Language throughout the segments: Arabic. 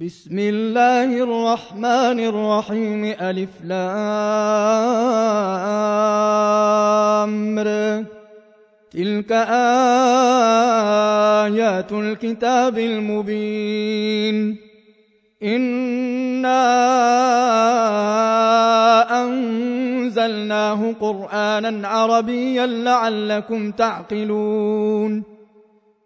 بسم الله الرحمن الرحيم ألف لامر. تلك آيات الكتاب المبين. إنا أنزلناه قرآنا عربيا لعلكم تعقلون.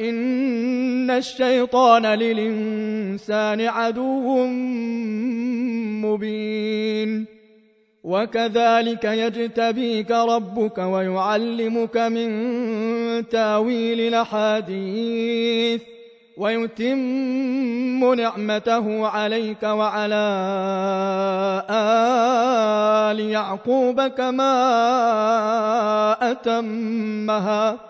إن الشيطان للإنسان عدو مبين. وكذلك يجتبيك ربك ويعلمك من تاويل الأحاديث ويتم نعمته عليك وعلى آل يعقوب كما أتمها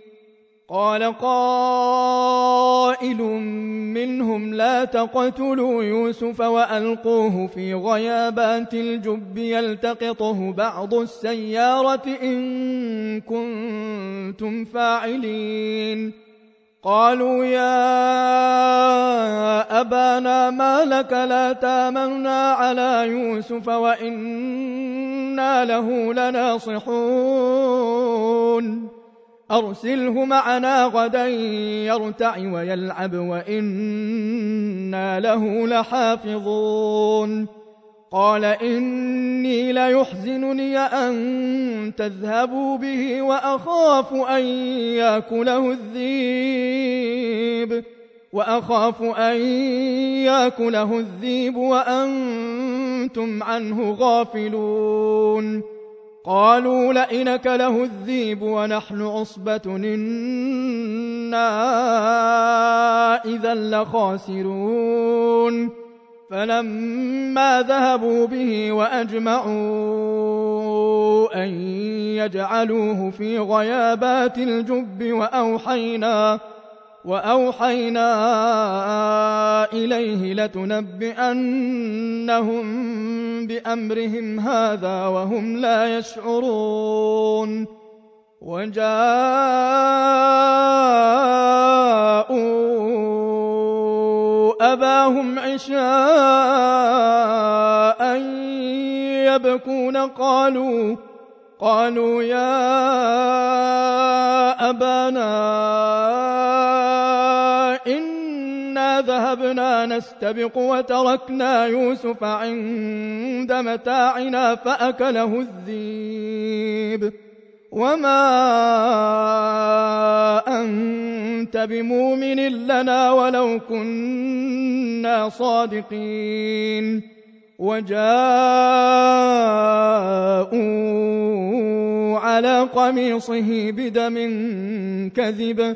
قال قائل منهم لا تقتلوا يوسف وألقوه في غيابات الجب يلتقطه بعض السيارة إن كنتم فاعلين. قالوا يا أبانا ما لك لا تامنا على يوسف وإنا له لناصحون. أرسله معنا غدا يرتع ويلعب وإنا له لحافظون. قال إني ليحزنني أن تذهبوا به وأخاف أن يأكله الذيب. وأخاف أن يأكله الذيب وأنتم عنه غافلون. قالوا لئنك له الذيب ونحن عصبة إنا إذا لخاسرون. فلما ذهبوا به وأجمعوا أن يجعلوه في غيابات الجب وأوحينا وأوحينا إليه لتنبئنهم بأمرهم هذا وهم لا يشعرون. وجاءوا أباهم عشاء يبكون قالوا قالوا يا أبانا ذهبنا نستبق وتركنا يوسف عند متاعنا فأكله الذيب. وما أنت بمؤمن لنا ولو كنا صادقين. وجاءوا على قميصه بدم كذب.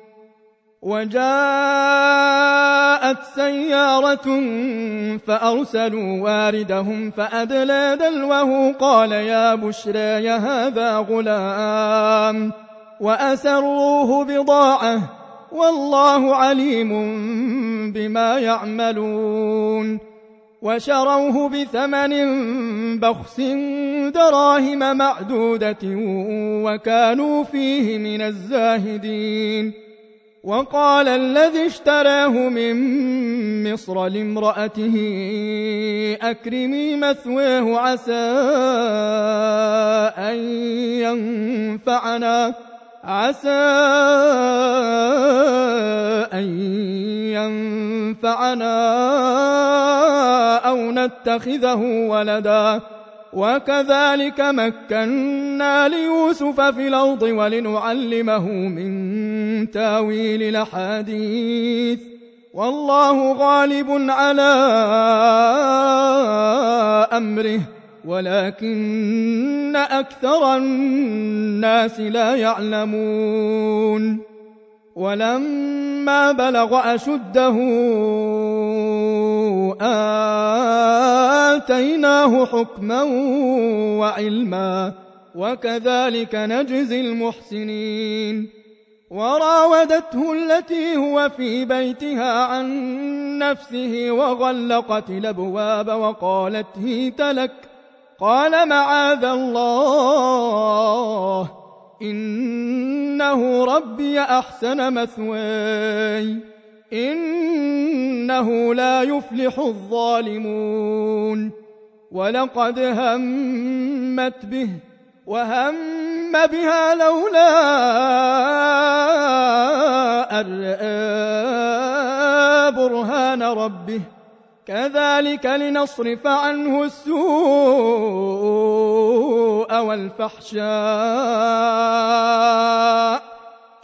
وجاءت سيارة فأرسلوا واردهم فأدلى دلوه قال يا بشرى يا هذا غلام وأسروه بضاعة والله عليم بما يعملون وشروه بثمن بخس دراهم معدودة وكانوا فيه من الزاهدين وقال الذي اشتراه من مصر لامرأته أكرمي مثواه عسى أن ينفعنا عسى أن ينفعنا أو نتخذه ولدا. وكذلك مكنا ليوسف في الأرض ولنعلمه من تاويل الأحاديث. والله غالب على أمره ولكن أكثر الناس لا يعلمون. ولما بلغ أشده آتيناه حكما وعلما وكذلك نجزي المحسنين. وراودته التي هو في بيتها عن نفسه وغلقت الأبواب وقالت هيت لك قال معاذ الله. إنه ربي أحسن مثواي. إنه لا يفلح الظالمون. ولقد همت به وهم بها لولا أن برهان ربه. كذلك لنصرف عنه السوء والفحشاء.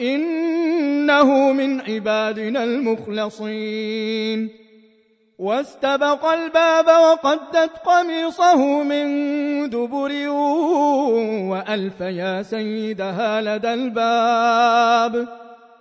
إنه من عبادنا المخلصين. واستبق الباب وقدت قميصه من دبر وألف يا سيدها لدى الباب.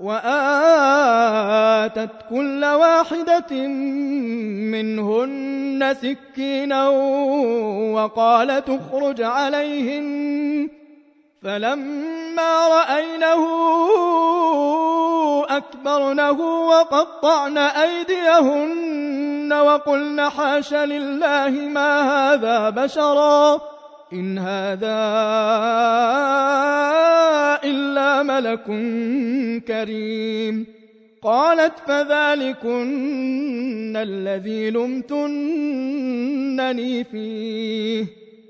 وآتت كل واحدة منهن سكينا وقالت اخرج عليهن. فلما رأينه أكبرنه وقطعن أيديهن وقلن حاش لله ما هذا بشرا. إن هذا إلا ملك كريم. قالت فذلكن الذي لمتنني فيه.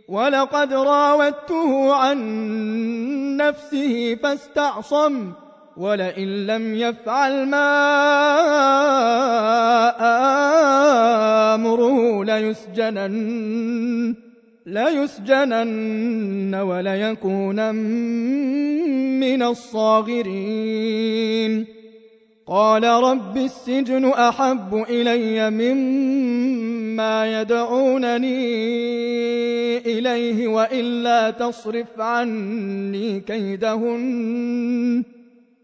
ولقد راودته عن نفسه فاستعصم. ولئن لم يفعل ما آمره ليسجنن. ليسجنن وليكون من الصاغرين. قال رب السجن أحب إلي مما يدعونني إليه وإلا تصرف عني كيدهن.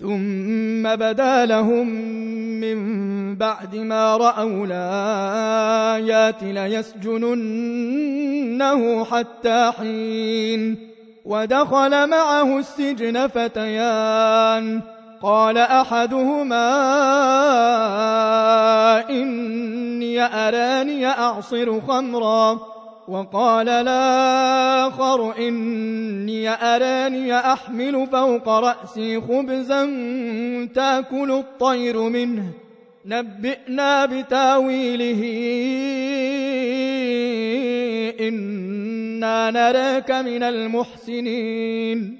ثم بدا لهم من بعد ما رأوا الآيات ليسجننه حتى حين ودخل معه السجن فتيان. قال أحدهما إني أراني أعصر خمرا. وقال الآخر إني أراني أحمل فوق رأسي خبزا تأكل الطير منه. نبئنا بتأويله. إنا نراك من المحسنين.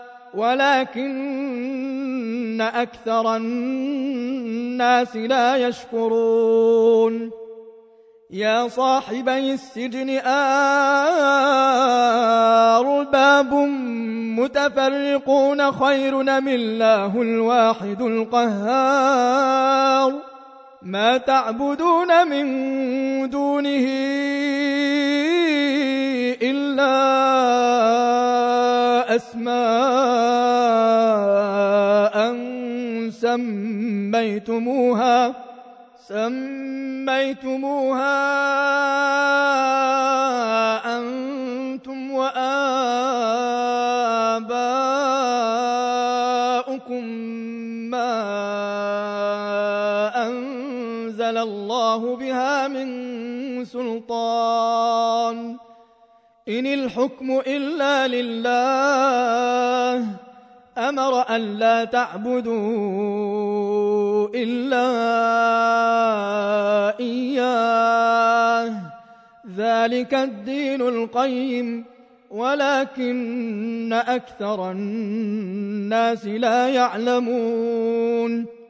ولكن أكثر الناس لا يشكرون. يا صاحبي السجن أرباب متفرقون خير من الله الواحد القهار؟ ما تعبدون من دونه إلا أسماء سميتموها سميتموها أنتم وآباؤكم الله بها من سلطان. إن الحكم إلا لله أمر أن لا تعبدوا إلا إياه. ذلك الدين القيم ولكن أكثر الناس لا يعلمون.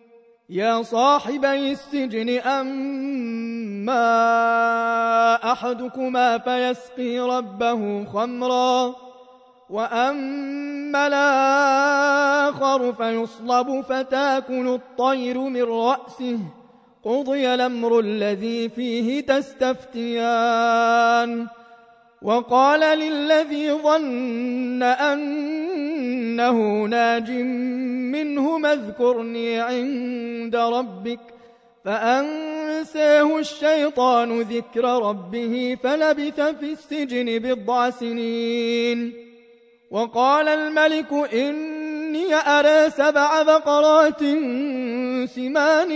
يا صاحبي السجن أما أحدكما فيسقي ربه خمرا وأما الآخر فيصلب فتاكل الطير من رأسه. قضي الأمر الذي فيه تستفتيان. وقال للذي ظن أنه ناج منه اذكرني عند ربك فأنساه الشيطان ذكر ربه فلبث في السجن بضع سنين. وقال الملك إني أرى سبع بقرات سمان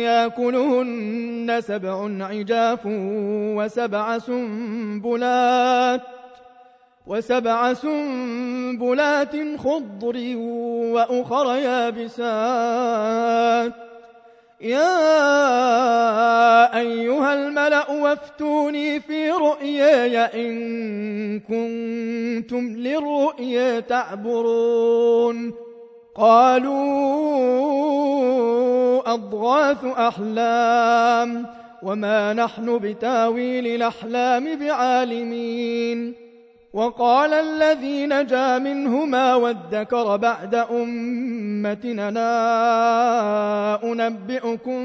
يأكلهن سبع عجاف وسبع سنبلات وسبع سنبلات خضر وأخر يابسات. يا أيها الملأ وافتوني في رؤياي إن كنتم للرؤيا تعبرون. قالوا أضغاث أحلام وما نحن بتاويل الأحلام بعالمين. وقال الذي نجا منهما وادكر بعد أمتنا أنبئكم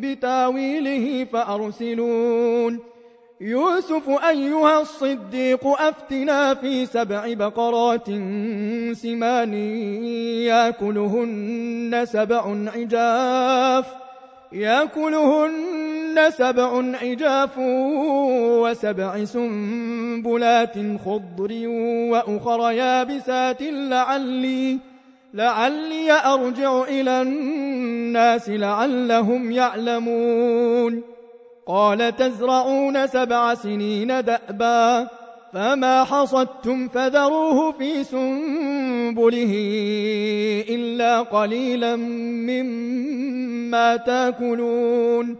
بتاويله فأرسلون. يوسف أيها الصديق أفتنا في سبع بقرات سمان ياكلهن سبع عجاف ياكلهن سبع عجاف وسبع سنبلات خضر وأخر يابسات لعلي لعلي أرجع إلى الناس لعلهم يعلمون. قال تزرعون سبع سنين دأبا فما حصدتم فذروه في سنبله إلا قليلا مما تاكلون.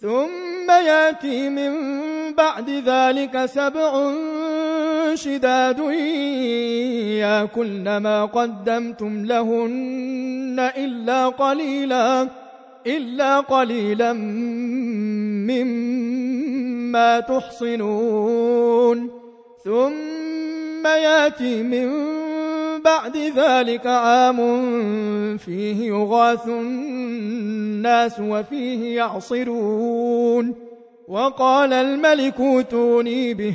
ثم يأتي من بعد ذلك سبع شداد ياكلن ما قدمتم لهن إلا قليلا. إلا قليلا مما تحصنون. ثم يأتي من بعد ذلك عام فيه يغاث الناس وفيه يعصرون. وقال الملك اوتوني به.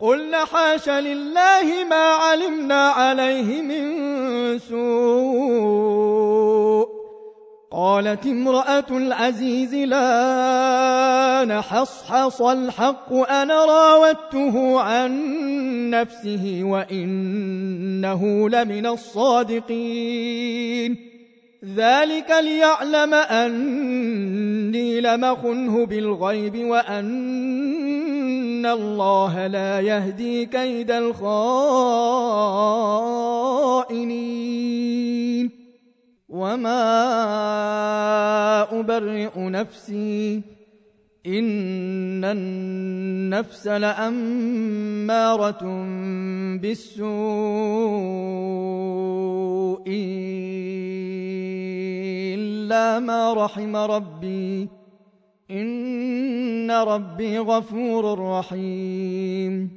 قلنا حاش لله ما علمنا عليه من سوء. قالت امرأة العزيز لا نحصحص الحق أنا راودته عن نفسه وإنه لمن الصادقين. ذلك ليعلم أني لمخنه بالغيب وأن الله لا يهدي كيد الخائنين. وما أبرئ نفسي إن النفس لأمارة بالسوء إلا ما رحم ربي. إن ربي غفور رحيم.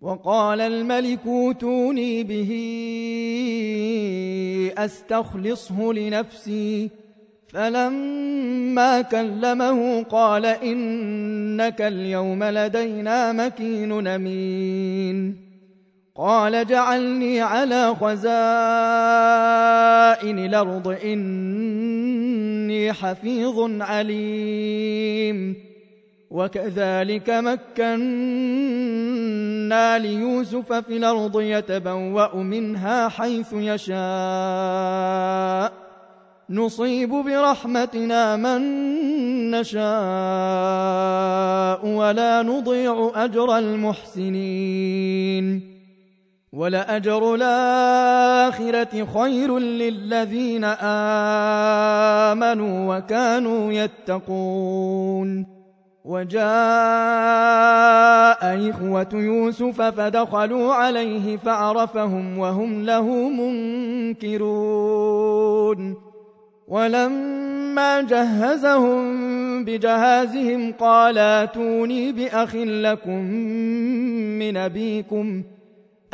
وقال الملك اوتوني به أستخلصه لنفسي. فلما كلمه قال إنك اليوم لدينا مكين أمين. قال جعلني على خزائن الأرض إني حفيظ عليم. وكذلك مكنا ليوسف في الأرض يتبوأ منها حيث يشاء. نصيب برحمتنا من نشاء ولا نضيع أجر المحسنين. ولأجر الآخرة خير للذين آمنوا وكانوا يتقون. وجاء إخوة يوسف فدخلوا عليه فعرفهم وهم له منكرون. ولما جهزهم بجهازهم قال آتوني بأخ لكم من أبيكم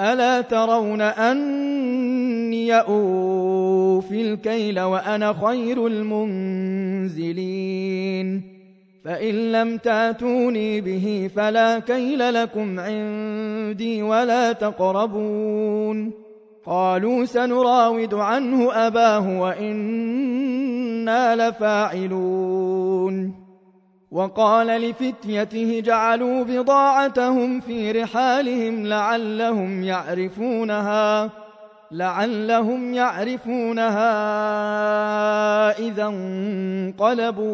ألا ترون أني أوفي الكيل وأنا خير المنزلين؟ منزلين فإن لم تأتوني به فلا كيل لكم عندي ولا تقربون. قالوا سنراود عنه أباه وإنا لفاعلون. وقال لفتيته جعلوا بضاعتهم في رحالهم لعلهم يعرفونها لعلهم يعرفونها إذا انقلبوا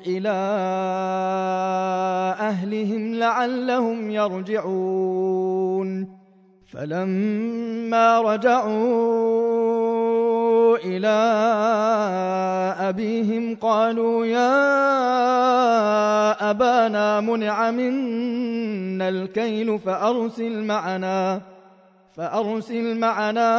إلى أهلهم لعلهم يرجعون. فلما رجعوا إلى أبيهم قالوا يا أبانا منع منا الكيل فأرسل معنا فأرسل معنا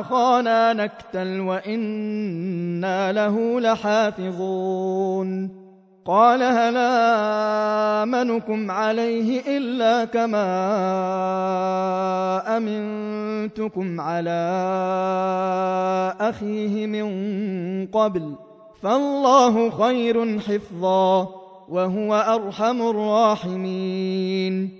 أخانا نكتل وإنا له لحافظون قال هل آمنكم عليه إلا كما أمنتكم على أخيه من قبل فالله خير حفظا وهو أرحم الراحمين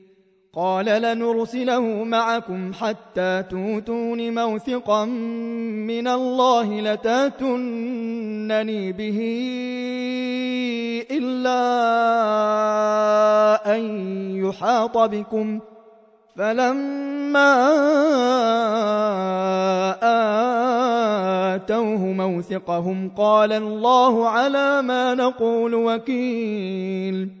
قال لنرسله معكم حتى توتون موثقا من الله لتاتنني به إلا أن يحاط بكم. فلما آتوه موثقهم قال الله على ما نقول وكيل.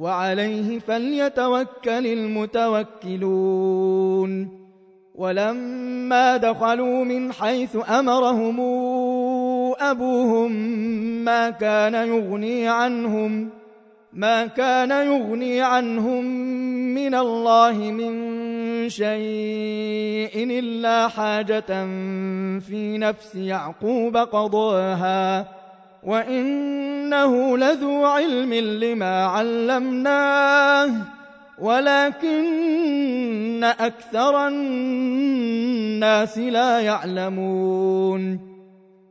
وعليه فليتوكل المتوكلون. ولما دخلوا من حيث أمرهم أبوهم ما كان يغني عنهم ما كان يغني عنهم من الله من شيء إلا حاجة في نفس يعقوب قضاها. وإنه لذو علم لما علمناه ولكن أكثر الناس لا يعلمون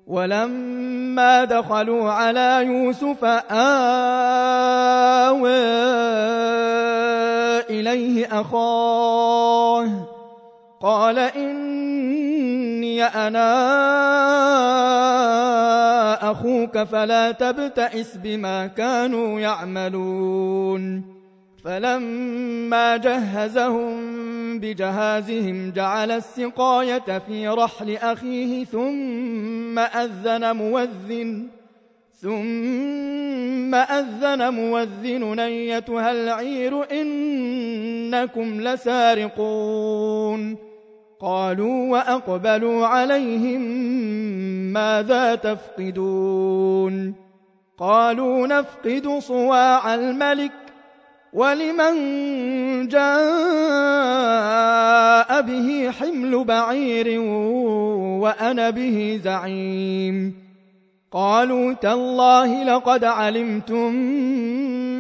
ولما دخلوا على يوسف آوى إليه أخاه قال إني أنا أخوك فلا تبتئس بما كانوا يعملون. فلما جهزهم بجهازهم جعل السقاية في رحل أخيه ثم أذن مؤذن ثم أذن مؤذن أيتها العير إنكم لسارقون. قالوا وأقبلوا عليهم ماذا تفقدون قالوا نفقد صواع الملك ولمن جاء به حمل بعير وأنا به زعيم قالوا تالله لقد علمتم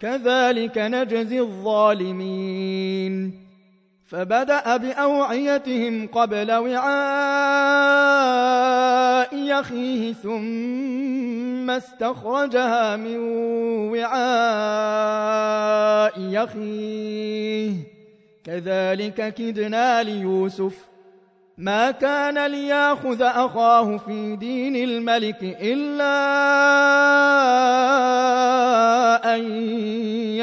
كذلك نجزي الظالمين. فبدأ بأوعيتهم قبل وعاء يخيه ثم استخرجها من وعاء يخيه. كذلك كدنا ليوسف. ما كان ليأخذ أخاه في دين الملك إلا أن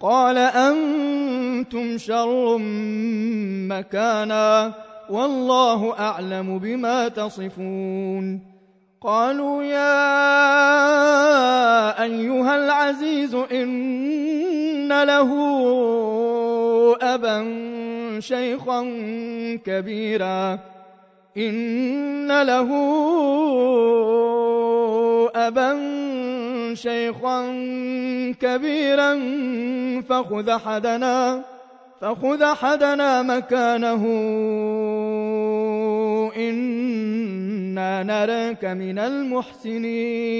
قال أنتم شر مكانا والله أعلم بما تصفون. قالوا يا أيها العزيز إن له أبا شيخا كبيرا. إن له أبا شيخا كبيرا فخذ حدنا فخذ حدنا مكانه. إنا نراك من المحسنين.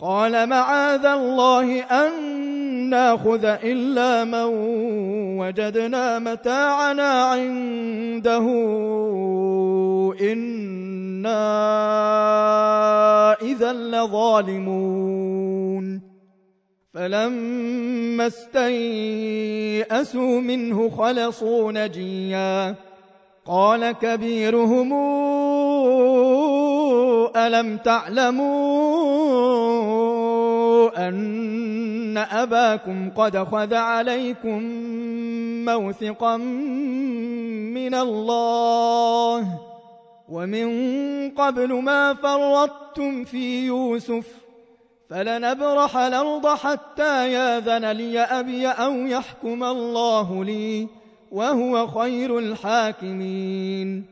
قال معاذ الله أن ناخذ إلا من وجدنا متاعنا عنده. إنا إذا لظالمون. فلما استيئسوا منه خلصوا نجيا. قال كبيرهم ألم تعلموا أن أباكم قد خذ عليكم موثقا من الله ومن قبل ما فرطتم في يوسف فلنبرح الأرض حتى ياذن لي أبي أو يحكم الله لي وهو خير الحاكمين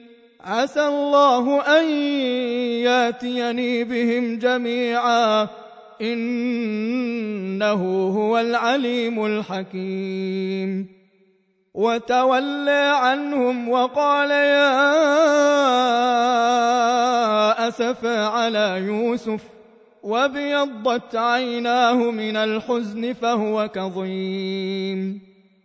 عسى الله أن ياتيني بهم جميعا. إنه هو العليم الحكيم. وتولى عنهم وقال يا أسف على يوسف وابيضت عيناه من الحزن فهو كظيم.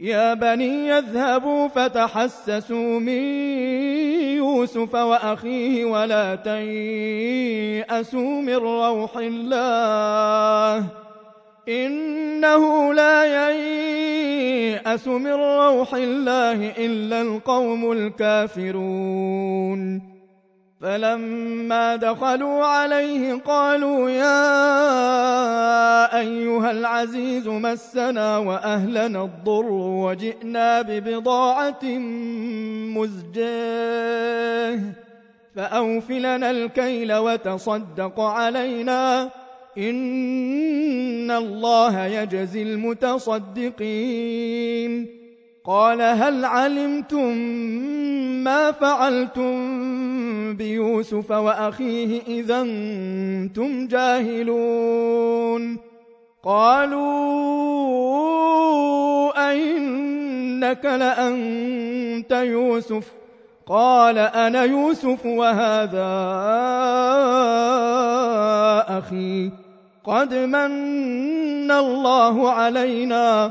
يا بني يذهبوا فتحسسوا من يوسف وأخيه ولا تيأسوا من روح الله إنه لا ييأس من روح الله إلا القوم الكافرون فلما دخلوا عليه قالوا يا أيها العزيز مسنا وأهلنا الضر وجئنا ببضاعة مزجاة فأوفلنا الكيل وتصدق علينا إن الله يجزي المتصدقين قال هل علمتم ما فعلتم بيوسف وأخيه إذا أنتم جاهلون؟ قالوا أئنك لأنت يوسف. قال أنا يوسف وهذا أخي. قد من الله علينا.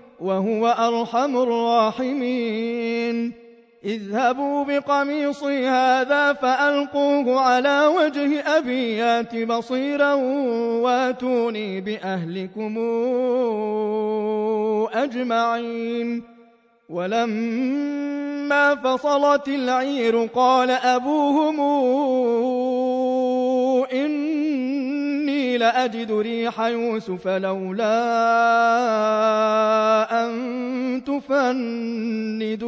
وهو أرحم الراحمين. اذهبوا بقميصي هذا فألقوه على وجه أبي يات بصيرا واتوني بأهلكم أجمعين. ولما فصلت العير قال أبوهم لأجد ريح يوسف لولا أن تفندون.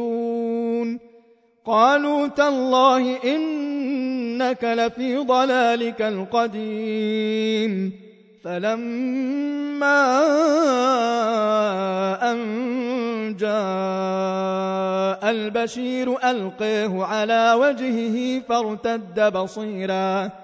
قالوا تالله إنك لفي ضلالك القديم. فلما أن جاء البشير ألقيه على وجهه فارتد بصيراً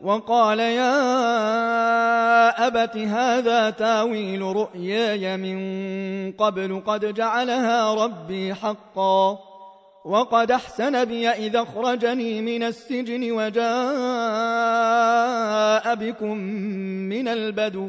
وقال يا أبت هذا تاويل رؤياي من قبل قد جعلها ربي حقا وقد أحسن بي إذا أخرجني من السجن وجاء بكم من البدو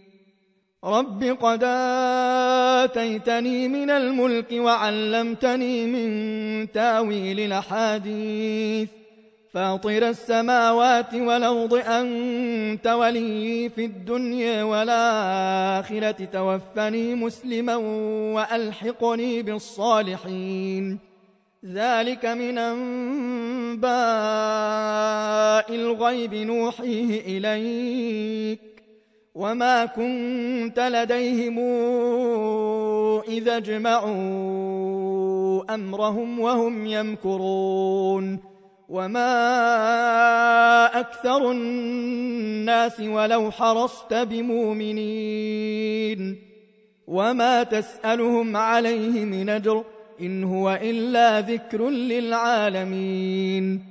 رب قد آتيتني من الملك وعلمتني من تاويل الأحاديث فاطر السماوات والأرض أنت ولي في الدنيا والآخرة توفني مسلما وألحقني بالصالحين ذلك من أنباء الغيب نوحيه إليك وما كنت لديهم إذا اجمعوا أمرهم وهم يمكرون وما أكثر الناس ولو حرصت بمؤمنين وما تسألهم عليه من أجر إن هو إلا ذكر للعالمين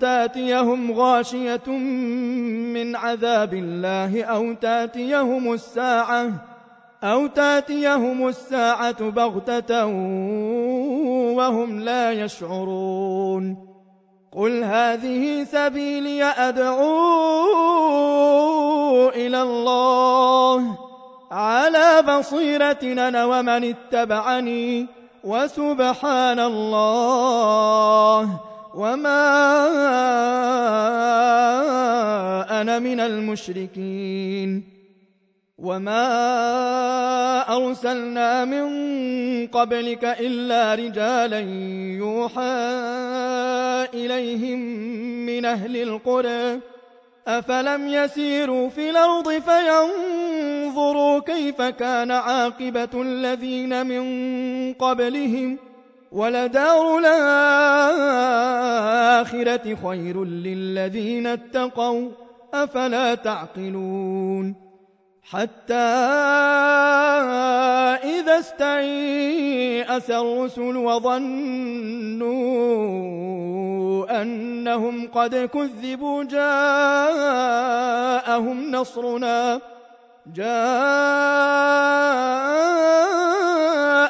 تاتيهم غاشية من عذاب الله أو تاتيهم الساعة أو تاتيهم الساعة بغتة وهم لا يشعرون. قل هذه سبيلي أدعو إلى الله على بصيرتنا ومن اتبعني وسبحان الله. وما أنا من المشركين وما أرسلنا من قبلك إلا رجالا يوحى إليهم من أهل القرى أفلم يسيروا في الأرض فينظروا كيف كان عاقبة الذين من قبلهم ولدار الآخرة خير للذين اتقوا أفلا تعقلون؟ حتى إذا استيأس الرسل وظنوا أنهم قد كذبوا جاءهم نصرنا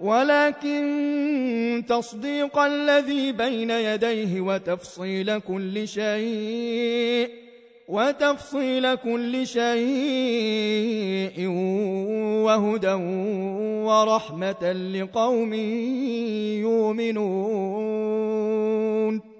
ولكن تصديق الذي بين يديه وتفصيل كل شيء وتفصيل كل شيء وهدى ورحمة لقوم يؤمنون.